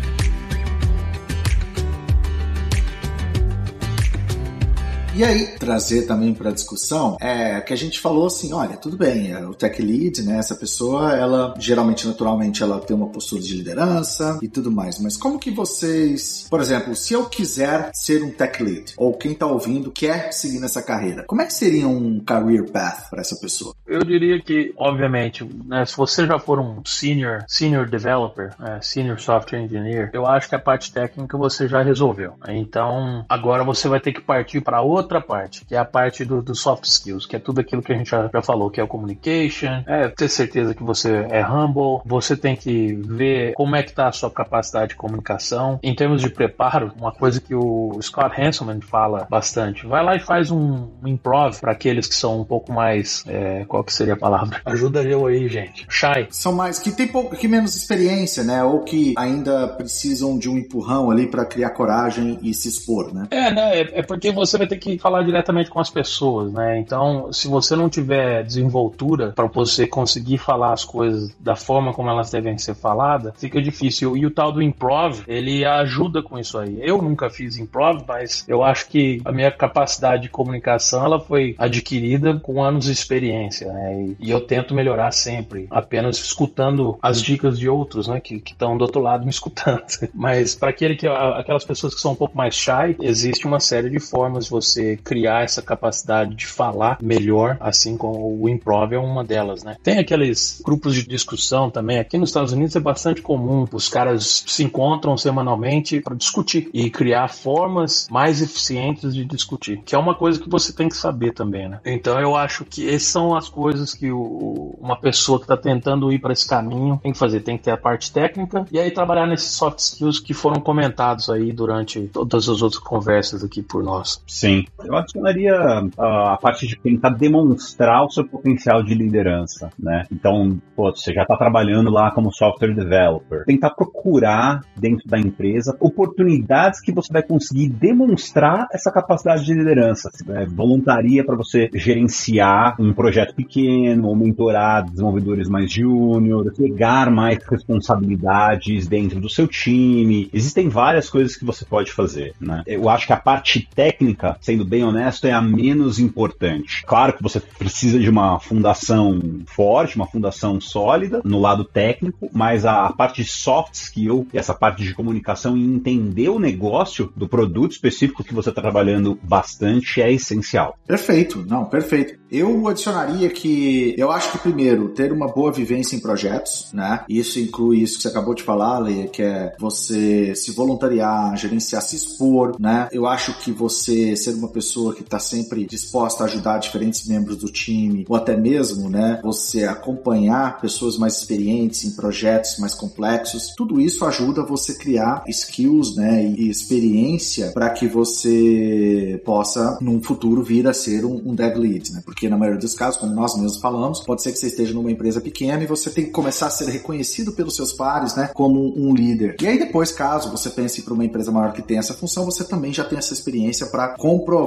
E aí, trazer também para a discussão é que a gente falou assim, olha, tudo bem, é o tech lead, né, essa pessoa, ela geralmente, naturalmente, ela tem uma postura de liderança e tudo mais, mas como que vocês, por exemplo, se eu quiser ser um tech lead, ou quem está ouvindo quer seguir nessa carreira, como é que seria um career path para essa pessoa? Eu diria que, obviamente, né, se você já for um senior, senior developer, é, senior software engineer, eu acho que a parte técnica você já resolveu. Então, agora você vai ter que partir para outra outra parte, que é a parte do, do, soft skills, que é tudo aquilo que a gente já, já falou, que é o communication, é ter certeza que você é humble, você tem que ver como é que está a sua capacidade de comunicação. Em termos de preparo, uma coisa que o Scott Hanselman fala bastante, vai lá e faz um, um improv para aqueles que são um pouco mais, é, qual que seria a palavra? Ajuda eu aí, gente. Shy. São mais, que tem pouco, que menos experiência, né? Ou que ainda precisam de um empurrão ali para criar coragem e se expor, né? É, né? É, é porque você vai ter que falar diretamente com as pessoas, né? Então, se você não tiver desenvoltura para você conseguir falar as coisas da forma como elas devem ser faladas, fica difícil. E o tal do improv, ele ajuda com isso aí. Eu nunca fiz improv, mas eu acho que a minha capacidade de comunicação ela foi adquirida com anos de experiência, né? E, e eu tento melhorar sempre, apenas escutando as dicas de outros, né? Que estão do outro lado me escutando. Mas para aquele que aquelas pessoas que são um pouco mais shy, existe uma série de formas de você criar essa capacidade de falar melhor, assim como o improv é uma delas, né? Tem aqueles grupos de discussão também. Aqui nos Estados Unidos é bastante comum. Os caras se encontram semanalmente para discutir e criar formas mais eficientes de discutir, que é uma coisa que você tem que saber também, né? Então eu acho que essas são as coisas que o, uma pessoa que está tentando ir para esse caminho tem que fazer. Tem que ter a parte técnica e aí trabalhar nesses soft skills que foram comentados aí durante todas as outras conversas aqui por nós. Sim. Eu adicionaria a, a parte de tentar demonstrar o seu potencial de liderança, né? Então, pô, você já está trabalhando lá como software developer. Tentar procurar dentro da empresa oportunidades que você vai conseguir demonstrar essa capacidade de liderança. É, voluntaria para você gerenciar um projeto pequeno ou mentorar desenvolvedores mais júnior, pegar mais responsabilidades dentro do seu time. Existem várias coisas que você pode fazer, né? Eu acho que a parte técnica, sendo bem honesto, é a menos importante. Claro que você precisa de uma fundação forte, uma fundação sólida no lado técnico, mas a parte de soft skill, essa parte de comunicação e entender o negócio do produto específico que você está trabalhando bastante é essencial. Perfeito, não, perfeito. Eu adicionaria que eu acho que primeiro ter uma boa vivência em projetos, né? Isso inclui isso que você acabou de falar, Leia, que é você se voluntariar, gerenciar, se expor, né? Eu acho que você ser uma pessoa que está sempre disposta a ajudar diferentes membros do time, ou até mesmo, né? Você acompanhar pessoas mais experientes em projetos mais complexos, tudo isso ajuda você criar skills, né? E experiência para que você possa, num futuro, vir a ser um, um dev lead, né? Porque na maioria dos casos, como nós mesmos falamos, pode ser que você esteja numa empresa pequena e você tem que começar a ser reconhecido pelos seus pares, né, como um líder. E aí depois, caso você pense para uma empresa maior que tem essa função, você também já tem essa experiência para comprovar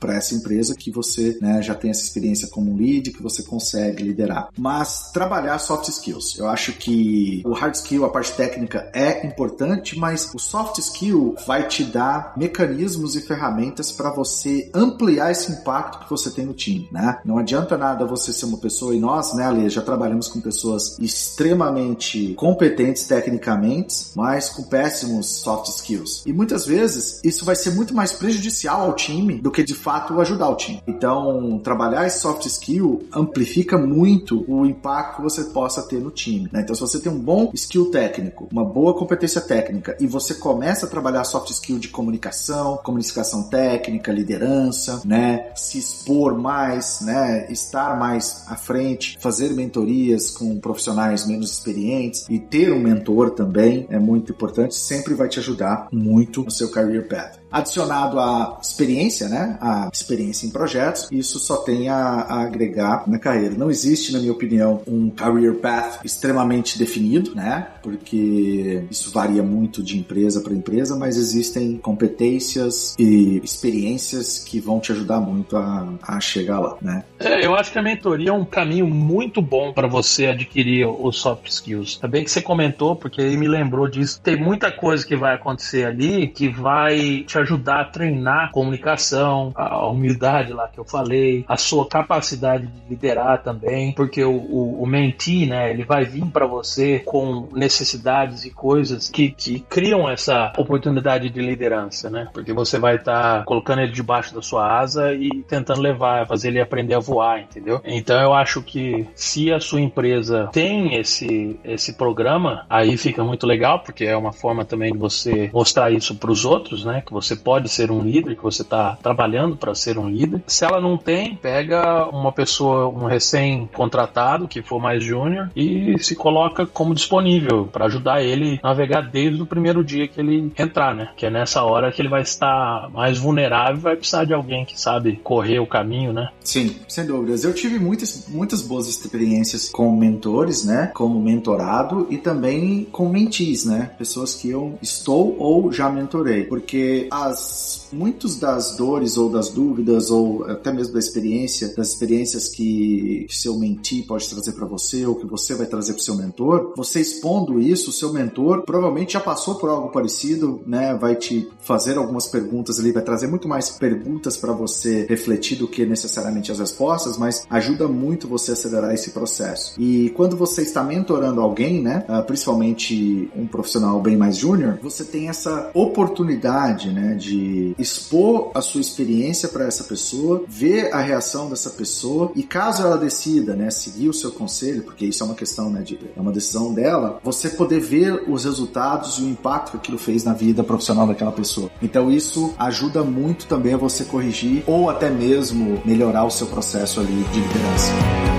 para essa empresa que você, né, já tem essa experiência como lead, que você consegue liderar. Mas trabalhar soft skills. Eu acho que o hard skill, a parte técnica é importante, mas o soft skill vai te dar mecanismos e ferramentas para você ampliar esse impacto que você tem no time, né? Não adianta nada você ser uma pessoa, e nós, né, Ale, já trabalhamos com pessoas extremamente competentes tecnicamente, mas com péssimos soft skills. E muitas vezes isso vai ser muito mais prejudicial ao time do que de fato ajudar o time. Então, trabalhar esse soft skill amplifica muito o impacto que você possa ter no time. Né? Então, se você tem um bom skill técnico, uma boa competência técnica e você começa a trabalhar soft skill de comunicação, comunicação técnica, liderança, né, se expor mais, né, estar mais à frente, fazer mentorias com profissionais menos experientes e ter um mentor também é muito importante, sempre vai te ajudar muito no seu career path adicionado a experiência, né? A experiência em projetos, isso só tem a, a, agregar na carreira. Não existe, na minha opinião, um career path extremamente definido, né? Porque isso varia muito de empresa para empresa, mas existem competências e experiências que vão te ajudar muito a, a chegar lá, né? É, eu acho que a mentoria é um caminho muito bom para você adquirir os soft skills. Também que você comentou, porque aí me lembrou disso. Tem muita coisa que vai acontecer ali que vai te ajudar a treinar comunicação, a humildade lá que eu falei, a sua capacidade de liderar também, porque o, o, o né, ele vai vir para você com necessidades e coisas que, criam essa oportunidade de liderança, né? Porque você vai estar tá colocando ele debaixo da sua asa e tentando levar, fazer ele aprender a voar, entendeu? Então eu acho que se a sua empresa tem esse, esse programa, aí fica muito legal, porque é uma forma também de você mostrar isso para os outros, né? Que você pode ser um líder, que você está trabalhando para ser um líder. Se ela não tem, pega uma pessoa, um recém-contratado, que for mais júnior, e se coloca como disponível para ajudar ele a navegar desde o primeiro dia que ele entrar, né? Que é nessa hora que ele vai estar mais vulnerável e vai precisar de alguém que sabe correr o caminho, né? Sim, sem dúvidas. Eu tive muitas, muitas boas experiências com mentores, né? Como mentorado e também com mentis, né? Pessoas que eu estou ou já mentorei. Porque as muitos das dores ou das dúvidas ou até mesmo da experiência, das experiências que, que seu mentor pode trazer para você ou que você vai trazer para seu mentor, você expondo isso, o seu mentor provavelmente já passou por algo parecido, né? Vai te fazer algumas perguntas ali, vai trazer muito mais perguntas para você refletir do que necessariamente as respostas, mas ajuda muito você a acelerar esse processo. E quando você está mentorando alguém, né, ah, principalmente um profissional bem mais júnior, você tem essa oportunidade, né, de expor a sua experiência para essa pessoa, ver a reação dessa pessoa e caso ela decida, né, seguir o seu conselho, porque isso é uma questão, né, de, é uma decisão dela, você poder ver os resultados e o impacto que aquilo fez na vida profissional daquela pessoa. Então isso ajuda muito também a você corrigir ou até mesmo melhorar o seu processo ali de liderança.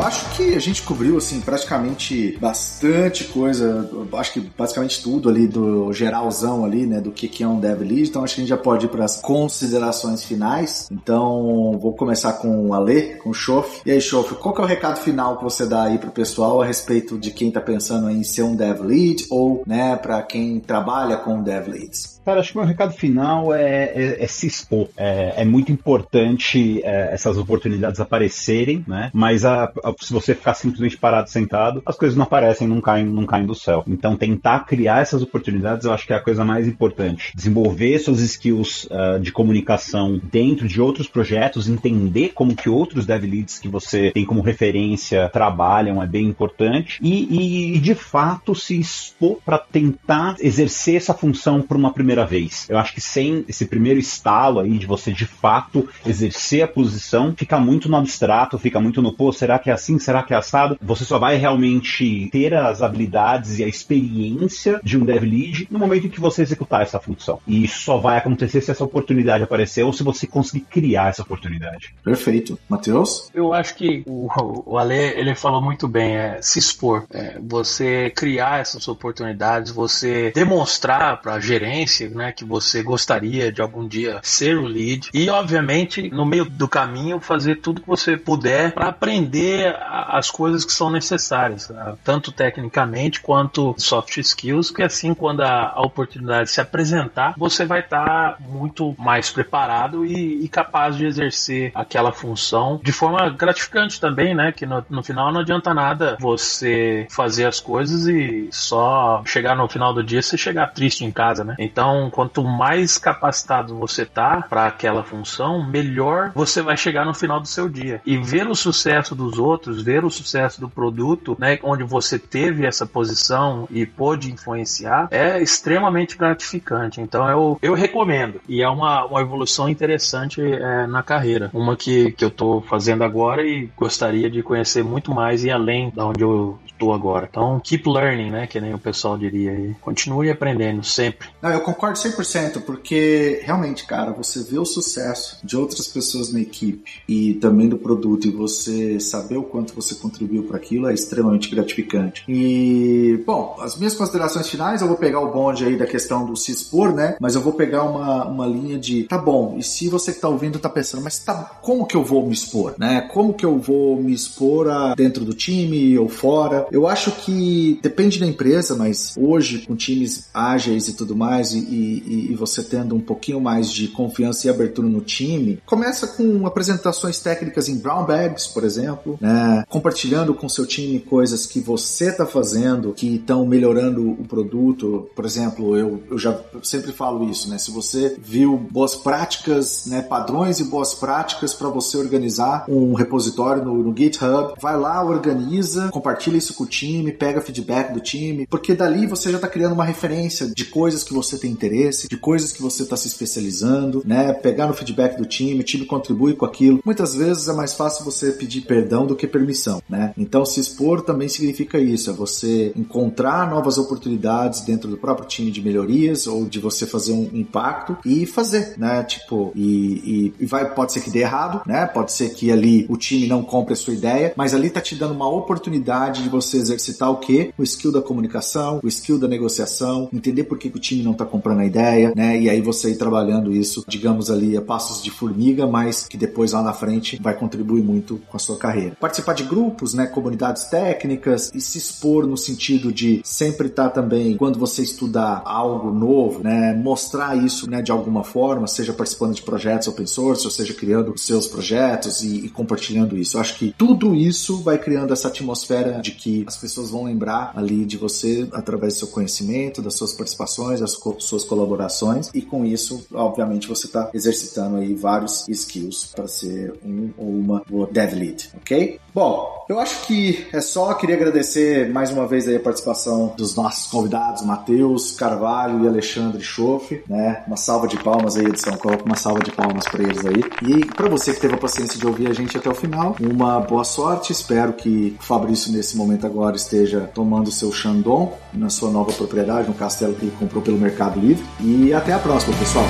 Eu acho que a gente cobriu, assim, praticamente bastante coisa, acho que basicamente tudo ali do geralzão ali, né, do que, que é um dev lead, então acho que a gente já pode ir para as considerações finais. Então, vou começar com o Ale, com o Chof. E aí, Chof, qual que é o recado final que você dá aí pro pessoal a respeito de quem tá pensando em ser um dev lead ou, né, para quem trabalha com dev leads? Cara, acho que o meu recado final é, é, é se expor. É, é muito importante é, essas oportunidades aparecerem, né? Mas a, a, se você ficar simplesmente parado, sentado, as coisas não aparecem, não caem, não caem do céu. Então, tentar criar essas oportunidades, eu acho que é a coisa mais importante. Desenvolver suas skills uh, de comunicação dentro de outros projetos, entender como que outros dev leads que você tem como referência trabalham é bem importante e, e de fato se expor para tentar exercer essa função por uma primeira primeira vez. Eu acho que sem esse primeiro estalo aí de você de fato exercer a posição, fica muito no abstrato, fica muito no pô, será que é assim? Será que é assado? Você só vai realmente ter as habilidades e a experiência de um dev lead no momento em que você executar essa função. E isso só vai acontecer se essa oportunidade aparecer ou se você conseguir criar essa oportunidade. Perfeito. Matheus? Eu acho que o, o Ale, ele falou muito bem, é se expor, é, você criar essas oportunidades, você demonstrar para a gerência né, que você gostaria de algum dia ser o lead e, obviamente, no meio do caminho, fazer tudo que você puder para aprender as coisas que são necessárias, né, tanto tecnicamente quanto soft skills, que assim, quando a, a oportunidade se apresentar, você vai estar tá muito mais preparado e, e, capaz de exercer aquela função de forma gratificante também, né? Que no, no final não adianta nada você fazer as coisas e só chegar no final do dia você chegar triste em casa, né? Então então, quanto mais capacitado você tá para aquela função, melhor você vai chegar no final do seu dia. E ver o sucesso dos outros, ver o sucesso do produto, né, onde você teve essa posição e pôde influenciar, é extremamente gratificante. Então, eu, eu recomendo. E é uma, uma evolução interessante é, na carreira. Uma que, que eu tô fazendo agora e gostaria de conhecer muito mais e além da onde eu estou agora. Então, keep learning, né, que nem o pessoal diria aí. Continue aprendendo sempre. Não, eu concordo 100%, porque realmente, cara, você vê o sucesso de outras pessoas na equipe e também do produto e você saber o quanto você contribuiu para aquilo é extremamente gratificante. E, bom, as minhas considerações finais, eu vou pegar o bonde aí da questão do se expor, né? Mas eu vou pegar uma, uma linha de, tá bom, e se você que tá ouvindo tá pensando, mas tá, como que eu vou me expor, né? Como que eu vou me expor a, dentro do time ou fora? Eu acho que depende da empresa, mas hoje, com times ágeis e tudo mais, e, e, e, você tendo um pouquinho mais de confiança e abertura no time, começa com apresentações técnicas em brown bags, por exemplo, né? compartilhando com seu time coisas que você está fazendo que estão melhorando o produto. Por exemplo, eu, eu já eu sempre falo isso, né? Se você viu boas práticas, né, padrões e boas práticas para você organizar um repositório no, no GitHub, vai lá, organiza, compartilha isso com o time, pega feedback do time, porque dali você já está criando uma referência de coisas que você tem interesse, de coisas que você está se especializando, né? Pegar no feedback do time, o time contribui com aquilo. Muitas vezes é mais fácil você pedir perdão do que permissão, né? Então se expor também significa isso, é você encontrar novas oportunidades dentro do próprio time de melhorias ou de você fazer um impacto e fazer, né? Tipo, e, e, e vai, pode ser que dê errado, né? Pode ser que ali o time não compre a sua ideia, mas ali tá te dando uma oportunidade de você exercitar o quê? O skill da comunicação, o skill da negociação, entender por que, que o time não tá comprando comprando a ideia, né? E aí você ir trabalhando isso, digamos ali, a passos de formiga, mas que depois lá na frente vai contribuir muito com a sua carreira. Participar de grupos, né? Comunidades técnicas e se expor no sentido de sempre estar tá também, quando você estudar algo novo, né? Mostrar isso, né? De alguma forma, seja participando de projetos open source, ou seja, criando seus projetos e, e compartilhando isso. Eu acho que tudo isso vai criando essa atmosfera de que as pessoas vão lembrar ali de você através do seu conhecimento, das suas participações, das suas colaborações e com isso, obviamente, você está exercitando aí vários skills para ser um ou uma dev lead, ok? Bom, eu acho que é só. Queria agradecer mais uma vez aí a participação dos nossos convidados, Matheus Carvalho e Alexandre Schoff, né? Uma salva de palmas aí, edição. Coloca uma salva de palmas para eles aí. E para você que teve a paciência de ouvir a gente até o final, uma boa sorte. Espero que o Fabrício, nesse momento agora, esteja tomando seu Shandong na sua nova propriedade, um castelo que ele comprou pelo Mercado Livre e até a próxima, pessoal.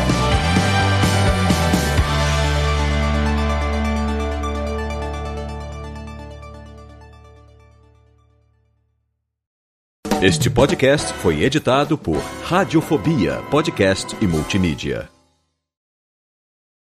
Este podcast foi editado por Radiofobia, podcast e multimídia.